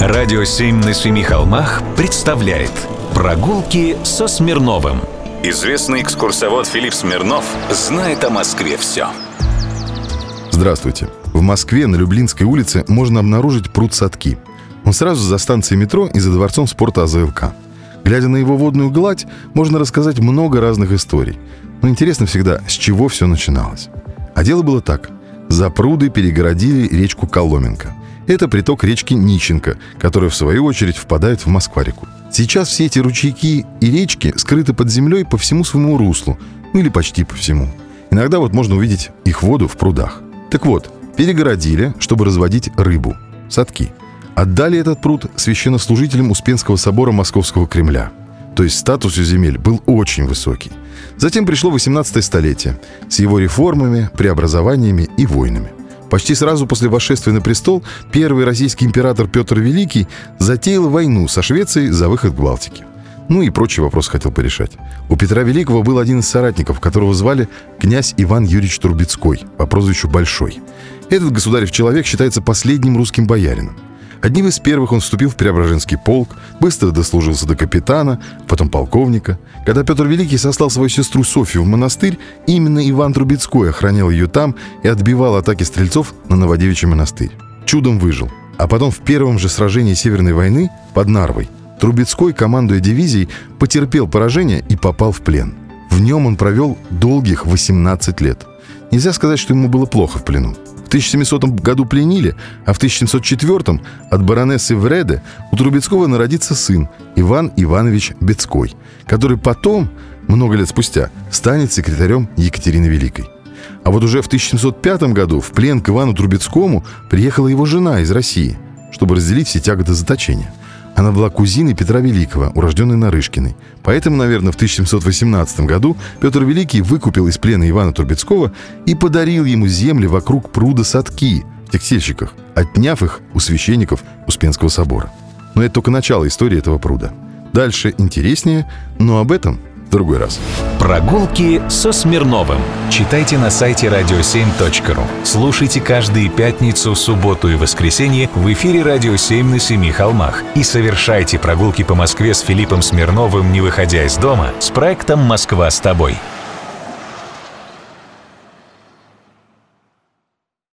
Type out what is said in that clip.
Радио «Семь на семи холмах» представляет Прогулки со Смирновым Известный экскурсовод Филипп Смирнов знает о Москве все Здравствуйте. В Москве на Люблинской улице можно обнаружить пруд Садки. Он сразу за станцией метро и за дворцом спорта АЗЛК. Глядя на его водную гладь, можно рассказать много разных историй. Но интересно всегда, с чего все начиналось. А дело было так. За пруды перегородили речку Коломенко. Это приток речки Нищенко, которая, в свою очередь, впадает в Москва-реку. Сейчас все эти ручейки и речки скрыты под землей по всему своему руслу, ну или почти по всему. Иногда вот можно увидеть их воду в прудах. Так вот, перегородили, чтобы разводить рыбу, садки. Отдали этот пруд священнослужителям Успенского собора Московского Кремля. То есть статус у земель был очень высокий. Затем пришло 18 столетие с его реформами, преобразованиями и войнами. Почти сразу после восшествия на престол первый российский император Петр Великий затеял войну со Швецией за выход к Балтике. Ну и прочие вопросы хотел порешать. У Петра Великого был один из соратников, которого звали князь Иван Юрьевич Турбецкой по прозвищу Большой. Этот государев человек считается последним русским боярином. Одним из первых он вступил в Преображенский полк, быстро дослужился до капитана, потом полковника. Когда Петр Великий сослал свою сестру Софью в монастырь, именно Иван Трубецкой охранял ее там и отбивал атаки стрельцов на Новодевичий монастырь. Чудом выжил. А потом в первом же сражении Северной войны под Нарвой Трубецкой, командуя дивизией, потерпел поражение и попал в плен. В нем он провел долгих 18 лет. Нельзя сказать, что ему было плохо в плену. В 1700 году пленили, а в 1704 от баронессы Вреде у Трубецкого народится сын Иван Иванович Бецкой, который потом, много лет спустя, станет секретарем Екатерины Великой. А вот уже в 1705 году в плен к Ивану Трубецкому приехала его жена из России, чтобы разделить все тяготы заточения – она была кузиной Петра Великого, урожденной Нарышкиной. Поэтому, наверное, в 1718 году Петр Великий выкупил из плена Ивана Трубецкого и подарил ему земли вокруг пруда Садки в текстильщиках, отняв их у священников Успенского собора. Но это только начало истории этого пруда. Дальше интереснее, но об этом в другой раз. Прогулки со Смирновым. Читайте на сайте radio7.ru. Слушайте каждые пятницу, субботу и воскресенье в эфире «Радио 7» на Семи холмах. И совершайте прогулки по Москве с Филиппом Смирновым, не выходя из дома, с проектом «Москва с тобой».